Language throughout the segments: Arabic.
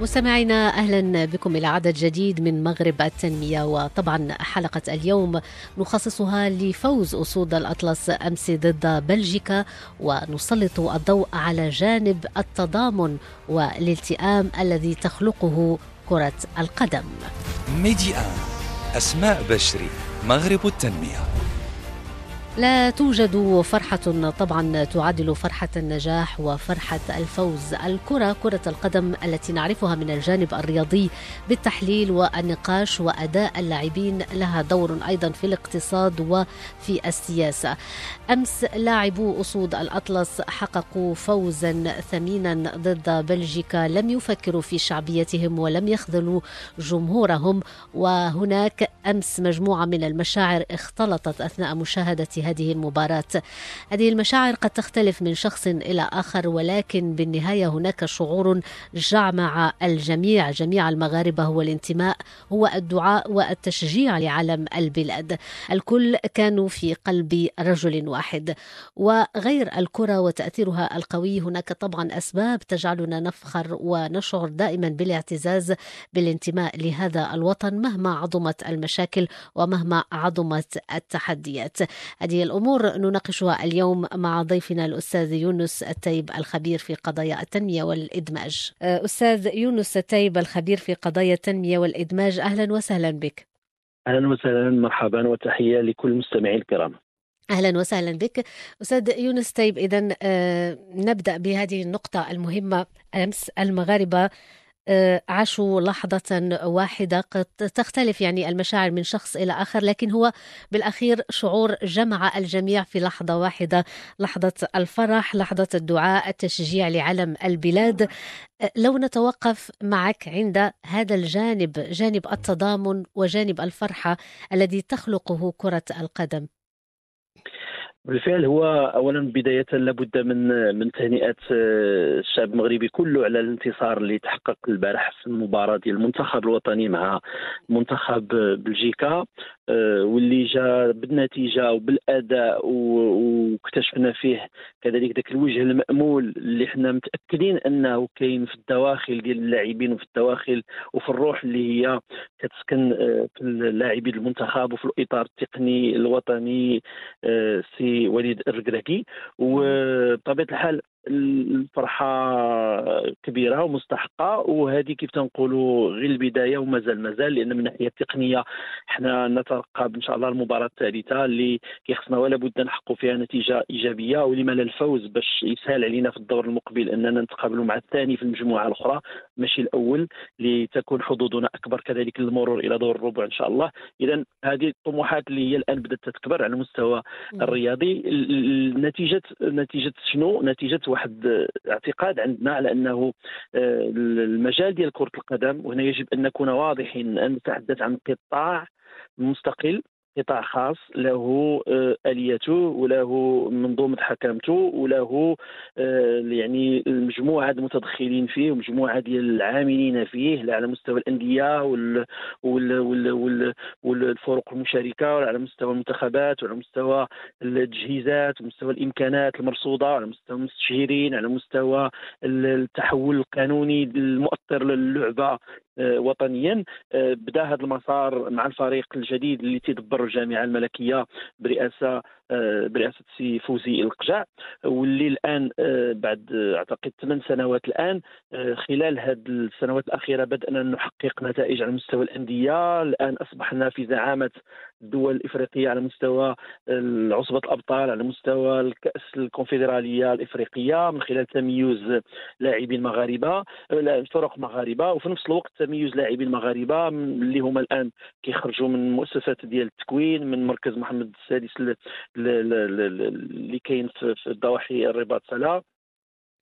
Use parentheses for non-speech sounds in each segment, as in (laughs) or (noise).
مستمعينا أهلا بكم إلى عدد جديد من مغرب التنمية وطبعا حلقة اليوم نخصصها لفوز أسود الأطلس أمس ضد بلجيكا ونسلط الضوء على جانب التضامن والالتئام الذي تخلقه كرة القدم. ميدي آن أسماء بشري مغرب التنمية لا توجد فرحة طبعا تعادل فرحة النجاح وفرحة الفوز. الكرة كرة القدم التي نعرفها من الجانب الرياضي بالتحليل والنقاش وأداء اللاعبين لها دور أيضا في الاقتصاد وفي السياسة. أمس لاعبو أسود الأطلس حققوا فوزا ثمينا ضد بلجيكا. لم يفكروا في شعبيتهم ولم يخذلوا جمهورهم. وهناك أمس مجموعة من المشاعر اختلطت أثناء مشاهدة هذه المباراة. هذه المشاعر قد تختلف من شخص إلى آخر ولكن بالنهاية هناك شعور جمع الجميع. جميع المغاربة هو الانتماء هو الدعاء والتشجيع لعلم البلاد. الكل كانوا في قلب رجل واحد. وغير الكرة وتأثيرها القوي هناك طبعا أسباب تجعلنا نفخر ونشعر دائما بالاعتزاز بالانتماء لهذا الوطن مهما عظمت المشاكل ومهما عظمت التحديات. هذه الأمور نناقشها اليوم مع ضيفنا الأستاذ يونس التيب الخبير في قضايا التنمية والإدماج. أستاذ يونس التيب الخبير في قضايا التنمية والإدماج أهلا وسهلا بك. أهلا وسهلا مرحبا وتحية لكل المستمعين الكرام. أهلا وسهلا بك. أستاذ يونس طيب اذا آه، نبدأ بهذه النقطة المهمة أمس المغاربة. عاشوا لحظة واحدة. قد تختلف يعني المشاعر من شخص إلى آخر لكن هو بالأخير شعور جمع الجميع في لحظة واحدة. لحظة الفرح لحظة الدعاء التشجيع لعلم البلاد. آه، لو نتوقف معك عند هذا الجانب جانب التضامن وجانب الفرحة الذي تخلقه كرة القدم. بالفعل هو اولا بداية لابد من من تهنئه آه، الشعب المغربي كله على الانتصار اللي تحقق البارح في المباراة ديال المنتخب الوطني مع منتخب بلجيكا. واللي جا بالنتيجة وبالأداء واكتشفنا فيه كذلك ذاك الوجه المأمول اللي حنا متأكدين أنه كاين في الدواخل ديال اللاعبين وفي الدواخل وفي الروح اللي هي كتسكن آه، في اللاعبين المنتخب وفي الإطار التقني الوطني آه، سي وليد الركراكي وبطبيعة الحال الفرحة كبيرة ومستحقة وهذه كيف تنقولوا غير البداية ومازال مازال لأن من الناحيه التقنيه حنا نترقب إن شاء الله المباراة الثالثة اللي كيخصنا ولا بد نحققوا فيها نتيجة إيجابية ولما لا الفوز باش يسهل علينا في الدور المقبل أننا نتقابلوا مع الثاني في المجموعة الأخرى ماشي الأول لتكون حظوظنا أكبر كذلك للمرور إلى دور الربع إن شاء الله. اذا هذه الطموحات اللي هي الآن بدأت تتكبر على المستوى الرياضي ال- ال- نتيجه نتيجة شنو؟ نتيجة واحد اعتقاد عندنا على أنه آه، المجال ديال كرة القدم وهنا يجب أن نكون واضحين نتحدث عن قطاع مستقل. قطاع خاص له آه، اليته وله منظومة حكامته وله آه، يعني مجموعة المتدخلين فيه ومجموعة ديال العاملين فيه لا على مستوى الأندية وال وال وال وال والفرق المشاركة وعلى مستوى المنتخبات وعلى مستوى التجهيزات ومستوى الإمكانات المرصودة على مستوى المستشيرين على مستوى التحول القانوني المؤثر للعبة. وطنيا. آه، بدا هذا المسار مع الفريق الجديد اللي تيدبر الجامعة الملكية برئاسة آه، برئاسة سي فوزي القجع واللي الآن آه، بعد آه، أعتقد ثمان سنوات الآن آه، خلال هذه السنوات الأخيرة بدأنا نحقق نتائج على مستوى الأندية. الآن أصبحنا في زعامة الدول الإفريقية على مستوى عصبة الأبطال على مستوى الكأس الكونفدرالية الإفريقية من خلال تمييز لاعبين مغاربة فرق مغاربة. وفي نفس الوقت تمييز لاعبين مغاربه اللي هما الآن كيخرجوا من مؤسسات ديال التكوين من مركز محمد السادس اللي كاين في في ضواحي الرباط سلا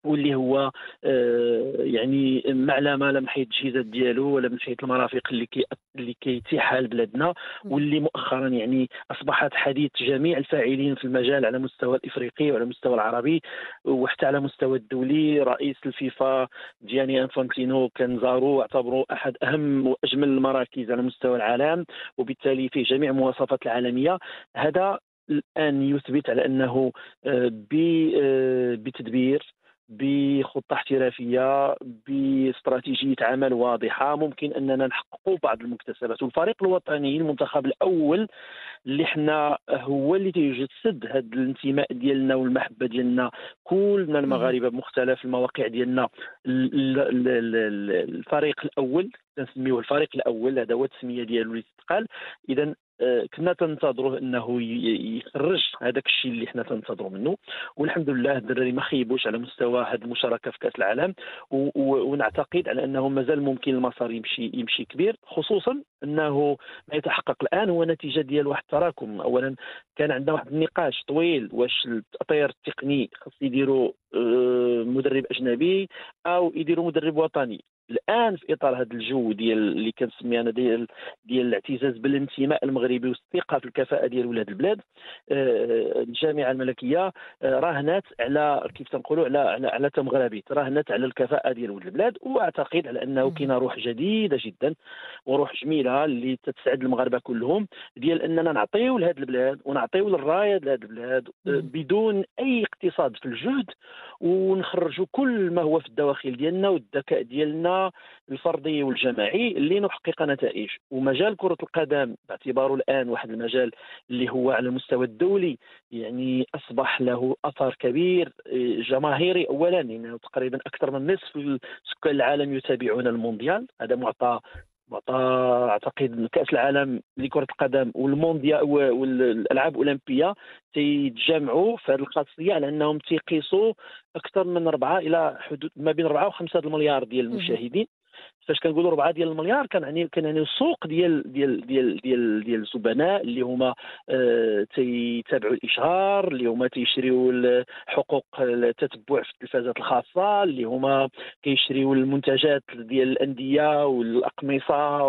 واللي هو آه، يعني معلمه لا من حيث التجهيزات ديالو ولا من حيث المرافق اللي كي اللي كيتيحها لبلادنا واللي مؤخرا يعني أصبحت حديث جميع الفاعلين في المجال على مستوى الإفريقي وعلى مستوى العربي وحتى على مستوى الدولي. رئيس الفيفا جياني إنفانتينو كان زارو واعتبره أحد أهم وأجمل المراكز على مستوى العالم وبالتالي فيه جميع المواصفات العالمية. هذا الآن يثبت على أنه آه، آه، بتدبير بخطة احترافية باستراتيجيه عمل واضحة. ممكن أننا نحققوا بعض المكتسبات. والفريق الوطني المنتخب الأول اللي حنا هو اللي تيجسد هذا الانتماء ديالنا والمحبة ديالنا. كلنا المغاربة بمختلف المواقع ديالنا. الفريق الأول نسميوه الفريق الأول هذا هو التسمية ديالو اللي تقال اذا كنا تنتظروه إنه يخرج هذاك الشيء اللي حنا تنتظروا منه. والحمد لله الدراري ما خيبوش على مستوى هذه المشاركة في كأس العالم. ونعتقد على إنه مازال ممكن المسار يمشي يمشي كبير خصوصا إنه ما يتحقق الآن هو نتيجة ديال واحد التراكم. اولا كان عندنا واحد النقاش طويل واش التطوير التقني خاص يديروا آه، مدرب أجنبي أو يديروا مدرب وطني. الآن في إطار هذا الجو ديال اللي كنسمي أنا ديال ديال الاعتزاز بالانتماء المغربي والثقة في الكفاءة ديال ولاد البلاد آه، الجامعة الملكية آه، راهنات على كيف تنقولوا على على, على تمغربيت راهنات على الكفاءة ديال ولاد البلاد وأعتقد على أنه كاينة روح جديدة جدا وروح جميلة اللي تتسعد المغاربة كلهم ديال أننا نعطيو لهذه البلاد ونعطيو للراية لهذه البلاد آه، بدون أي اقتصاد في الجهد ونخرجوا كل ما هو في الدواخل ديالنا والذكاء ديالنا الفردي والجماعي اللي نحقق نتائج. ومجال كرة القدم باعتباره الآن واحد المجال اللي هو على المستوى الدولي يعني أصبح له أثر كبير جماهيري أولا يعني تقريبا أكثر من نصف سكان العالم يتابعون المونديال. هذا معطى أعتقد كأس العالم لكرة القدم والمونديا والألعاب الأولمبية تيتجمعوا في هذه الخاصية على أنهم تيقيسوا أكثر من أربعة إلى حدود ما بين أربعة وخمسة المليار ديال المشاهدين. فاش كنقولوا 4 ديال المليار كنعني كنعني السوق ديال ديال ديال ديال ديال الزبناء اللي هما آه تيتابعوا الإشهار اللي هما تيشريوا حقوق التتبع في التلفازات الخاصة اللي هما كيشريوا المنتجات ديال الأندية والأقمصة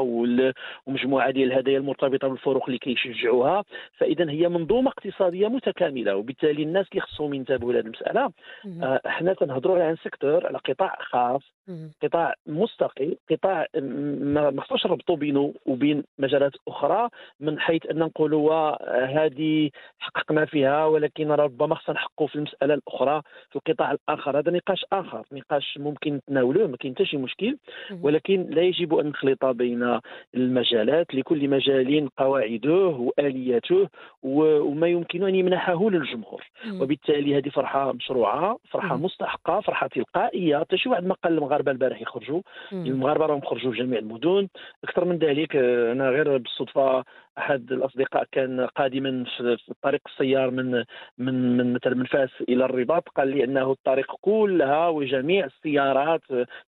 ومجموعة ديال الهدايا المرتبطة بالفروق اللي كيشجعوها. فإذا هي منظومة اقتصادية متكاملة وبالتالي الناس اللي خصهم ينتبهوا لهذه المسألة آه حنا تنهضروا على سيكتور على قطاع خاص قطاع مستقل قطاع ما خصوش نربطوا بينه وبين مجالات أخرى من حيث أن نقولوا هذه حققنا فيها ولكن ربما خصنا نحققوا في المسألة الأخرى في القطاع الآخر. هذا نقاش آخر نقاش ممكن نتناولوه ما كاين حتى شي مشكل ولكن لا يجب أن نخلط بين المجالات لكل مجال قواعده وآلياته وما يمكن أن يمنحه للجمهور. وبالتالي هذه فرحة مشروعة فرحة مستحقة فرحة تلقائية. حتى شي واحد ما قال المغاربة البارح يخرجوا المغاربة راهم خرجوا جميع المدن. أكثر من ذلك آه، أنا غير بالصدفة أحد الأصدقاء كان قادما في طريق السيار من من من مثلا من فاس إلى الرباط. قال لي أنه الطريق كلها وجميع السيارات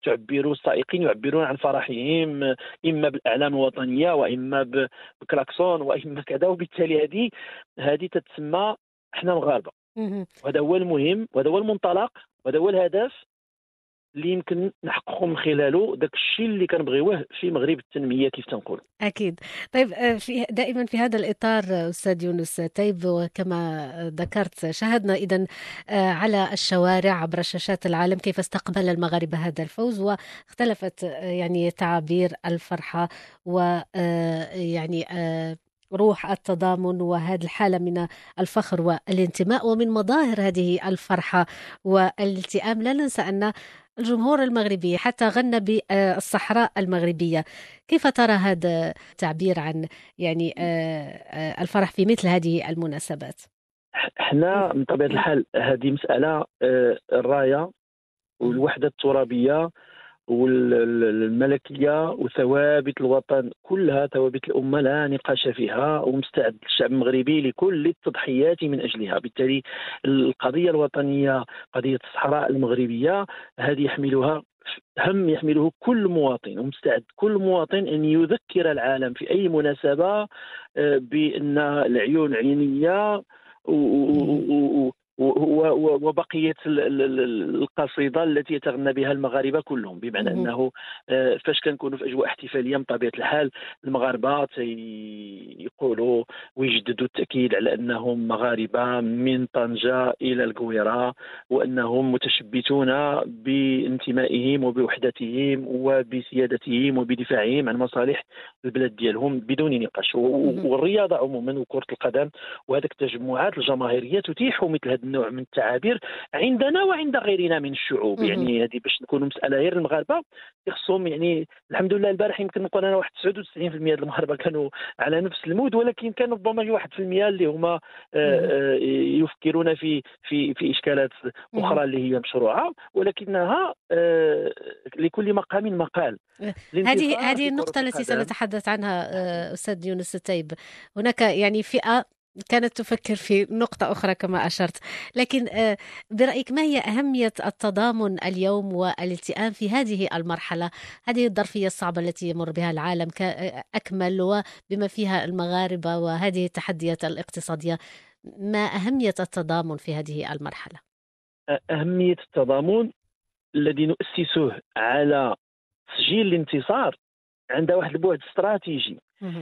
تعبر السائقين يعبرون عن فرحهم إما بالإعلام الوطنية وإما بكلاكسون وإما (laughs) كذا. وبالتالي هذه هذه تتسمى إحنا مغاربه وهذا هو المهم وهذا هو المنطلق وهذا هو الهدف اللي يمكن نحققوا من خلاله داك الشيء اللي كنبغيوه في مغرب التنمية كيف تنقول. أكيد. طيب آه، في دائما في هذا الإطار أستاذ يونس طيب وكما ذكرت شاهدنا اذا آه، على الشوارع عبر شاشات العالم كيف استقبل المغاربة هذا الفوز واختلفت آه، يعني تعابير الفرحة ويعني روح التضامن وهذه الحالة من الفخر والانتماء ومن مظاهر هذه الفرحة والالتئام. لا ننسى أن الجمهور المغربي حتى غنى بالصحراء المغربية. كيف ترى هذا التعبير عن يعني آه، آه، الفرح في مثل هذه المناسبات؟ إحنا من طبيعة الحال هذه مسألة آه، الراية والوحدة الترابية والملكية وثوابت الوطن كلها ثوابت الأمة لا نقاش فيها ومستعد الشعب المغربي لكل التضحيات من أجلها. بالتالي القضية الوطنية قضية الصحراء المغربية هذه يحملها هم يحمله كل مواطن ومستعد كل مواطن أن يذكر العالم في أي مناسبة آه، بأن العيون عينية وبقية القصيدة التي يتغنى بها المغاربة كلهم بمعنى أنه آه، فاش كنكونوا في أجواء احتفالية من طبيعة الحال المغاربة يقولوا ويجددوا التأكيد على أنهم مغاربة من طنجة إلى القويرة وأنهم متشبتون بانتمائهم وبوحدتهم وبسيادتهم وبدفاعهم عن مصالح البلاد ديالهم بدون نقاش. والرياضة عموما وكرة القدم وهذاك التجمعات الجماهيرية تتيح مثل هذا النوع من التعابير عندنا وعند غيرنا من الشعوب. يعني هذه باش نكونوا مسألة غير المغاربة خصهم يعني الحمد لله البارح يمكن نقول أنا واحد 99% ديال المغاربة كانوا على نفس المود ولكن كانوا ربما 1% اللي هما آه، آه، يفكرون في في في إشكالات أخرى اللي هي مشروعة ولكنها آه، لكل مقام مقال. هذه هذه النقطة التي سنتحدث عنها أستاذ يونس التيب هناك يعني فئة كانت تفكر في نقطة أخرى كما أشرت. لكن آه، برأيك ما هي أهمية التضامن اليوم والالتئام في هذه المرحلة؟ هذه الظرفية الصعبة التي يمر بها العالم أكمل وبما فيها المغاربة وهذه التحديات الاقتصادية ما أهمية التضامن في هذه المرحلة؟ أهمية التضامن الذي نؤسسه على تسجيل الانتصار عند واحد البعد استراتيجي.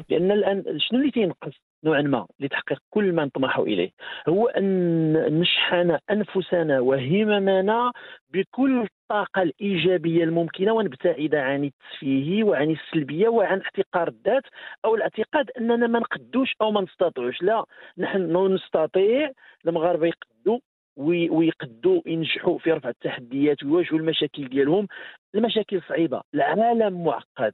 لأن الآن شنو اللي تينقص؟ نوعا ما لتحقيق كل ما نطمح إليه هو أن نشحن أنفسنا وهممنا بكل الطاقة الإيجابية الممكنة ونبتعد عن التسفيه وعن السلبية وعن احتقار الذات أو الاعتقاد أننا ما نقدوش أو ما نستطيعوش. لا نحن نستطيع المغاربة يقدوا ويقدوا ينجحوا في رفع التحديات ويواجهوا المشاكل ديالهم. المشاكل صعيبة العالم معقد.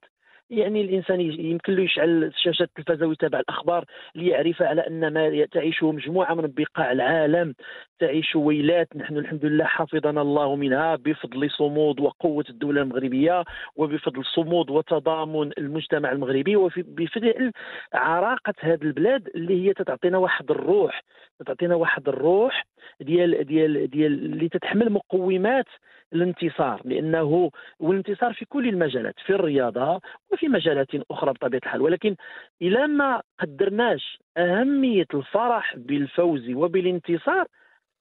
يعني الإنسان يمكن له يشعل شاشة التلفزه ويتابع الأخبار ليعرف على أن ما تعيشه مجموعة من بقاع العالم تعيش ويلات نحن الحمد لله حفظنا الله منها بفضل صمود وقوة الدولة المغربية وبفضل صمود وتضامن المجتمع المغربي وبفضل عراقة هذه البلاد اللي هي تتعطينا واحد الروح تتعطينا واحد الروح ديال ديال ديال اللي تتحمل مقومات الانتصار لأنه والانتصار في كل المجالات في الرياضة وفي مجالات أخرى بطبيعة الحال. ولكن إلى ما قدرناش أهمية الفرح بالفوز وبالانتصار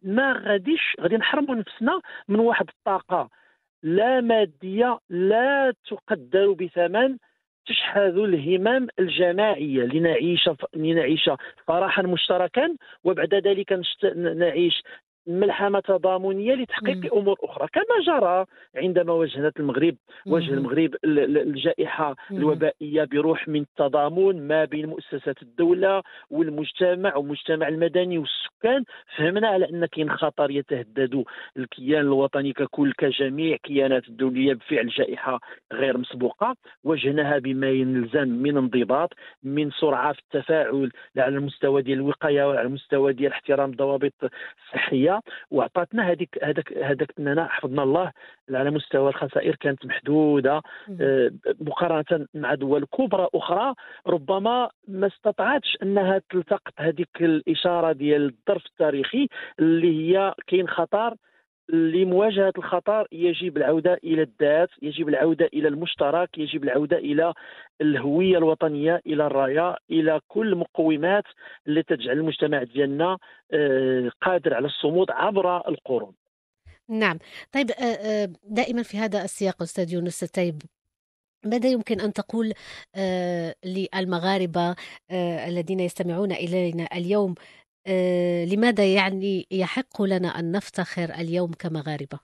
ما غاديش غادي نحرموا نفسنا من واحد الطاقة لا مادية لا تقدر بثمن تشحذ الهمم الجماعية لنعيش لنعيش فرحا مشتركا وبعد ذلك نعيش ملحمة تضامنيه لتحقيق أمور أخرى. كما جرى عندما واجهت المغرب واجه المغرب الجائحة الوبائية بروح من التضامن ما بين مؤسسات الدولة والمجتمع والمجتمع المدني والسكان. فهمنا على أن كاين خطر يتهدد الكيان الوطني ككل كجميع كيانات الدولية بفعل جائحة غير مسبوقة. واجهناها بما يلزم من انضباط من سرعة في التفاعل على المستوى ديال الوقاية وعلى المستوى ديال احترام الضوابط الصحية. واعطتنا هذيك هذاك هذاك إننا حفظنا الله على مستوى الخسائر كانت محدودة آه، مقارنة مع دول كبرى أخرى ربما ما استطاعتش أنها تلتقط هذيك الإشارة ديال الظرف التاريخي اللي هي كاين خطر لمواجهة الخطر يجب العودة إلى الذات يجب العودة إلى المشترك يجب العودة إلى الهوية الوطنية إلى الراية إلى كل المقومات التي تجعل المجتمع ديالنا آه، قادر على الصمود عبر القرون. نعم. طيب آه، آه، دائما في هذا السياق أستاذ يونس التيب ماذا يمكن أن تقول للمغاربة الذين يستمعون إلينا اليوم لماذا يعني يحق لنا أن نفتخر اليوم كمغاربة؟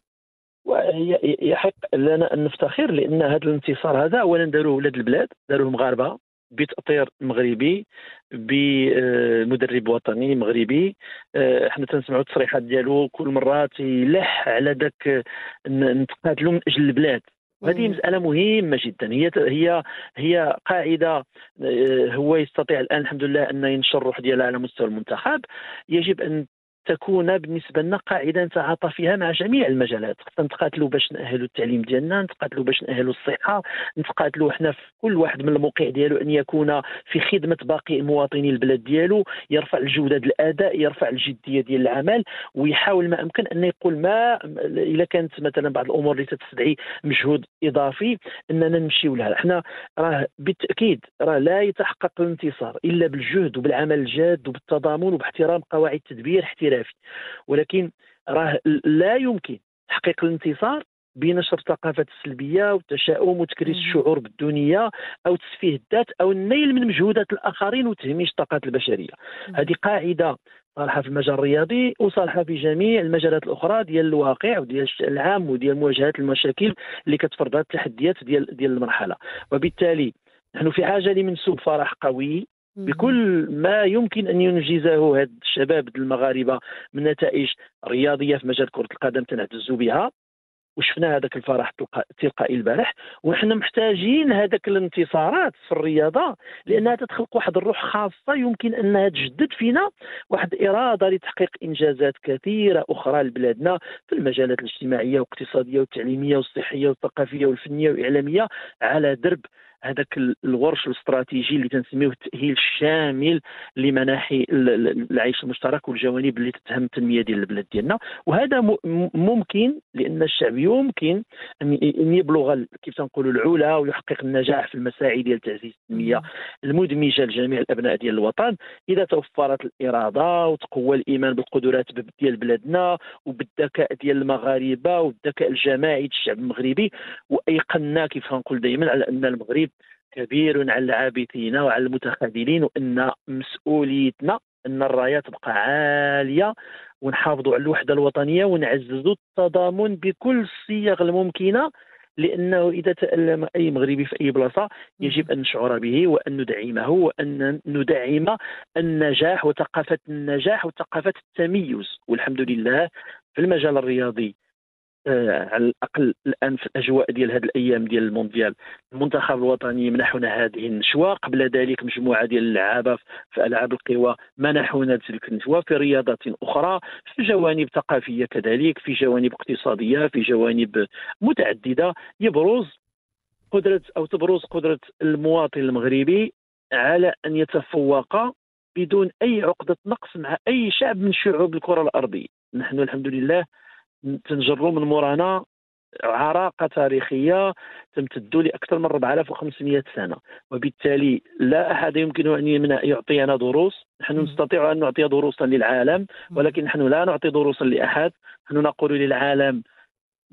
يحق لنا أن نفتخر لأن هذا الانتصار هذا أولا داروه ولاد البلاد داروه مغاربة بتأطير مغربي بمدرب وطني مغربي آه، إحنا تنسمعوا التصريحات ديالو كل مرة تيلح على ذاك نتقاتلوا من أجل البلاد وهذه مسألة مهمة جدا. هي هي هي قاعدة آه، هو يستطيع الآن الحمد لله أن ينشر الروح ديالها على مستوى المنتخب. يجب أن تكون بالنسبة لنا قاعدة نتعاطى فيها مع جميع المجالات. خصنا نتقاتلوا باش نأهلوا التعليم ديالنا نتقاتلوا باش نأهلوا الصحة نتقاتلوا حنا في كل واحد من الموقع ديالو أن يكون في خدمة باقي مواطني البلاد ديالو يرفع الجودة الأداء يرفع الجدية ديال العمل ويحاول ما أمكن أن يقول ما اذا كانت مثلا بعض الأمور اللي تستدعي مجهود إضافي أننا نمشيو لها. حنا راه بالتأكيد راه لا يتحقق الانتصار إلا بالجهد وبالعمل الجاد وبالتضامن وباحترام قواعد التدبير احترام احترافي ولكن راه لا يمكن تحقيق الانتصار بنشر الثقافات السلبية والتشاؤم وتكريس. الشعور بالدونيه أو تسفيه الذات أو النيل من مجهودات الآخرين وتهميش الطاقات البشرية مم. هذه قاعدة صالحة في المجال الرياضي وصالحة في جميع المجالات الأخرى ديال الواقع وديال العام وديال مواجهة المشاكل اللي كتفرضها التحديات ديال ديال المرحلة وبالتالي نحن في حاجة لمنسوب فرح قوي. بكل ما يمكن أن ينجزه هاد الشباب المغاربة من نتائج رياضية في مجال كرة القدم تنعتز بها. وشفنا هذاك الفرح التلقائي البارح. ونحن محتاجين هذاك الانتصارات في الرياضة لأنها تتخلق واحد الروح خاصة. يمكن أنها تجدد فينا واحد اراده لتحقيق إنجازات كثيرة أخرى لبلادنا في المجالات الاجتماعية والاقتصادية والتعليمية والصحية والثقافية والفنية والإعلامية على درب هذاك ال- الغرش الاستراتيجي اللي تنسميه التأهيل الشامل لمناحي ال- ال- العيش المشترك والجوانب اللي تتهم التنمية ديال البلاد ديالنا. وهذا ممكن لأن الشعب يمكن أن يبلغ كيف تنقولوا العلا ويحقق النجاح في المساعي ديال تعزيز التنمية المدمجة لجميع الأبناء ديال الوطن. إذا توفرت الإرادة وتقوى الإيمان بالقدرات ديال بلادنا وبالذكاء ديال المغاربة والذكاء الجماعي ديال الشعب المغربي وأيقنا كيف نقول دائما على أن المغرب كبير على العابثين وعلى المتخاذلين وإن مسؤوليتنا إن الراية تبقى عالية ونحافظوا على الوحدة الوطنية ونعززوا التضامن بكل الصيغ الممكنة لأنه إذا تألم أي مغربي في أي بلاصة يجب أن نشعر به وأن ندعمه وأن ندعم النجاح وثقافة النجاح وثقافة التميز. والحمد لله في المجال الرياضي على الأقل الآن في الأجواء ديال هذه الأيام ديال المونديال. المنتخب الوطني منحنا هذه النشوة قبل ذلك مجموعة ديال اللعابة في ألعاب القوى منحونا تلك النشوة في رياضات أخرى في جوانب ثقافية كذلك في جوانب اقتصادية في جوانب متعددة. يبرز قدرة أو تبرز قدرة المواطن المغربي على أن يتفوق بدون أي عقدة نقص مع أي شعب من شعوب الكرة الأرضية. نحن الحمد لله تنجروا من مورانا عراقة تاريخية تمتد لاكثر من 4500 سنة. وبالتالي لا أحد يمكن أن يعطينا دروس. نحن. نستطيع أن نعطي دروسا للعالم ولكن نحن لا نعطي دروسا لأحد. نحن نقول للعالم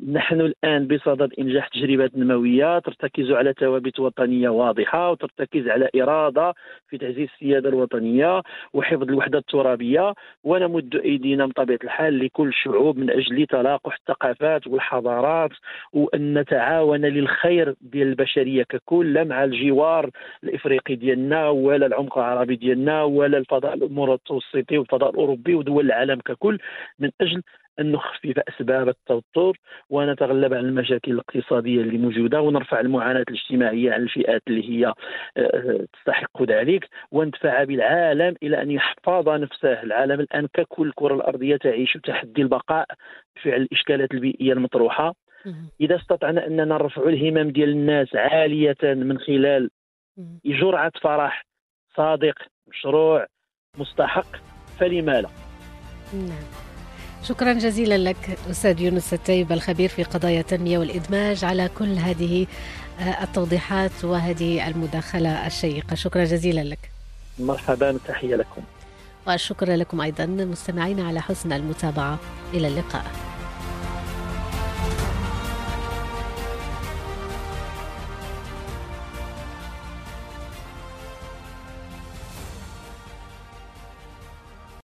نحن الآن بصدد إنجاح تجربه نمويه ترتكز على ثوابت وطنية واضحة وترتكز على إرادة في تعزيز السيادة الوطنية وحفظ الوحدة الترابية. ونمد أيدينا بطبيعه الحال لكل الشعوب من أجل تلاقح الثقافات والحضارات وأن نتعاون للخير ديال البشرية ككل لا مع الجوار الإفريقي ديالنا ولا العمق العربي ديالنا ولا الفضاء المتوسطي والفضاء الأوروبي ودول العالم ككل. من أجل أن نخفف اسباب التوتر ونتغلب على المشاكل الاقتصادية اللي موجودة ونرفع المعاناة الاجتماعية عن الفئات اللي هي آه، تستحق ذلك وندفع بالعالم إلى أن يحفظ نفسه العالم الآن ككل الكره الأرضية تعيش تحدي البقاء بفعل الإشكالات البيئية المطروحة. إذا استطعنا أننا نرفع الهمم ديال الناس عالية من خلال. جرعة فرح صادق مشروع مستحق فلما لا نعم شكرا جزيلا لك أستاذ يونس التيب الخبير في قضايا التنمية والإدماج على كل هذه آه، التوضيحات وهذه المداخلة الشيقة. شكرا جزيلا لك. مرحبا وتحيه لكم. والشكر لكم أيضا مستمعين على حسن المتابعة. إلى اللقاء.